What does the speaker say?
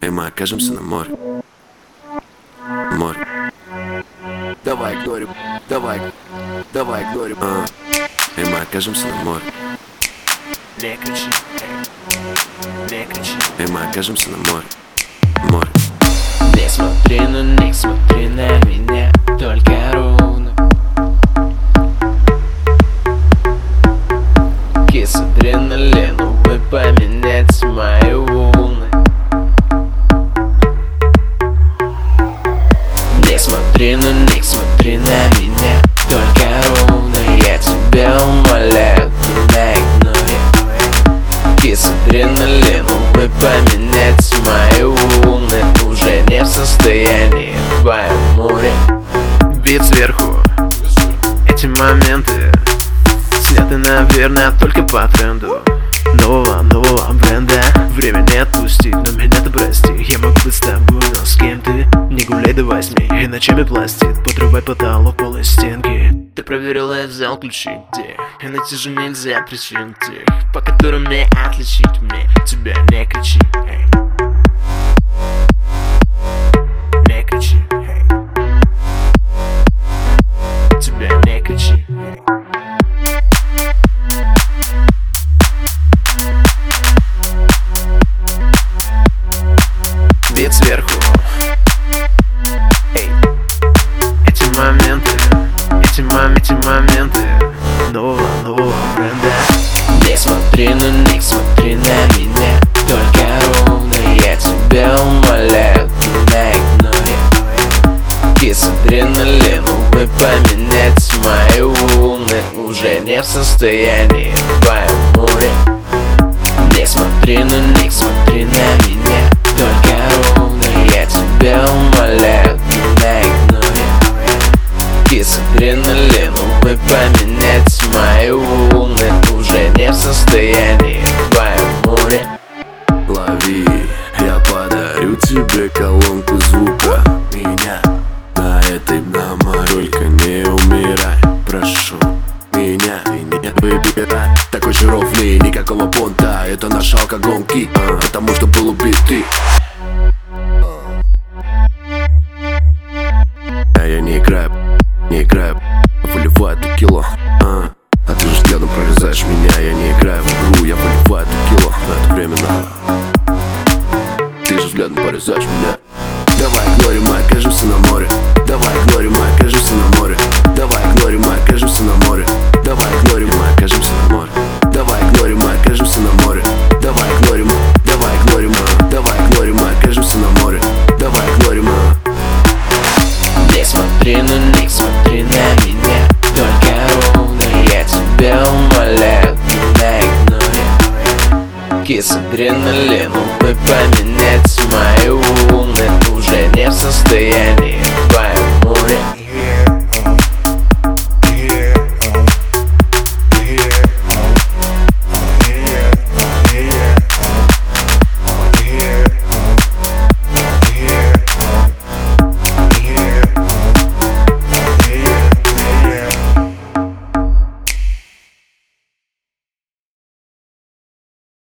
И мы окажемся на море. Море. Давай, Глорим, давай, давай, Глорим. А, и мы окажемся на море. Не кричи, не кричи И мы окажемся на море. Море. Не смотри на них, смотри на меня Только ровно них, смотри на меня. Только ровно я тебя умоляю Ты на игноре Кис адреналину бы поменять мои волны Уже не в состоянии твое море Бит сверху. Эти моменты Сняты, наверное, только по тренду. Нового, нового бренда. Время не отпустить, но меня ты прости. Я могу быть с тобой, но с кем ты? Не гуляй до восьми, и ночами пластит Подрубай потолок, полы стенки Ты проверила, я взял ключи где И найти же нельзя причин тех По которым не отличить мне Тебя не кричи, эй. Не кричи, эй. Тебя не кричи, эй. Бит сверху моменты. Нового, нового бренда Не смотри на них, смотри на меня. Только ровно я тебя умоляю Ты на игноре Кис адреналину бы поменять мои волны Уже не в состоянии твое море Не смотри на них, смотри на меня Кис адреналину бы поменять мои волны Уже не в состоянии твое море Лови, я подарю тебе колонку звука. Меня на этой моей Только не умирай, прошу Меня, меня выбирай. Такой же ровный, никакого понта. Это наш алкоголь кит, а, Потому что был убит ты. А я не играю, не играю Выливаю кило, а а ты взглядом прорезаешь меня Я не играю в игру, я выливаю кило. Но это временно. Ты же взглядом порезаешь меня vienuolė Neignoja Kis adrenalinu, bai paminėti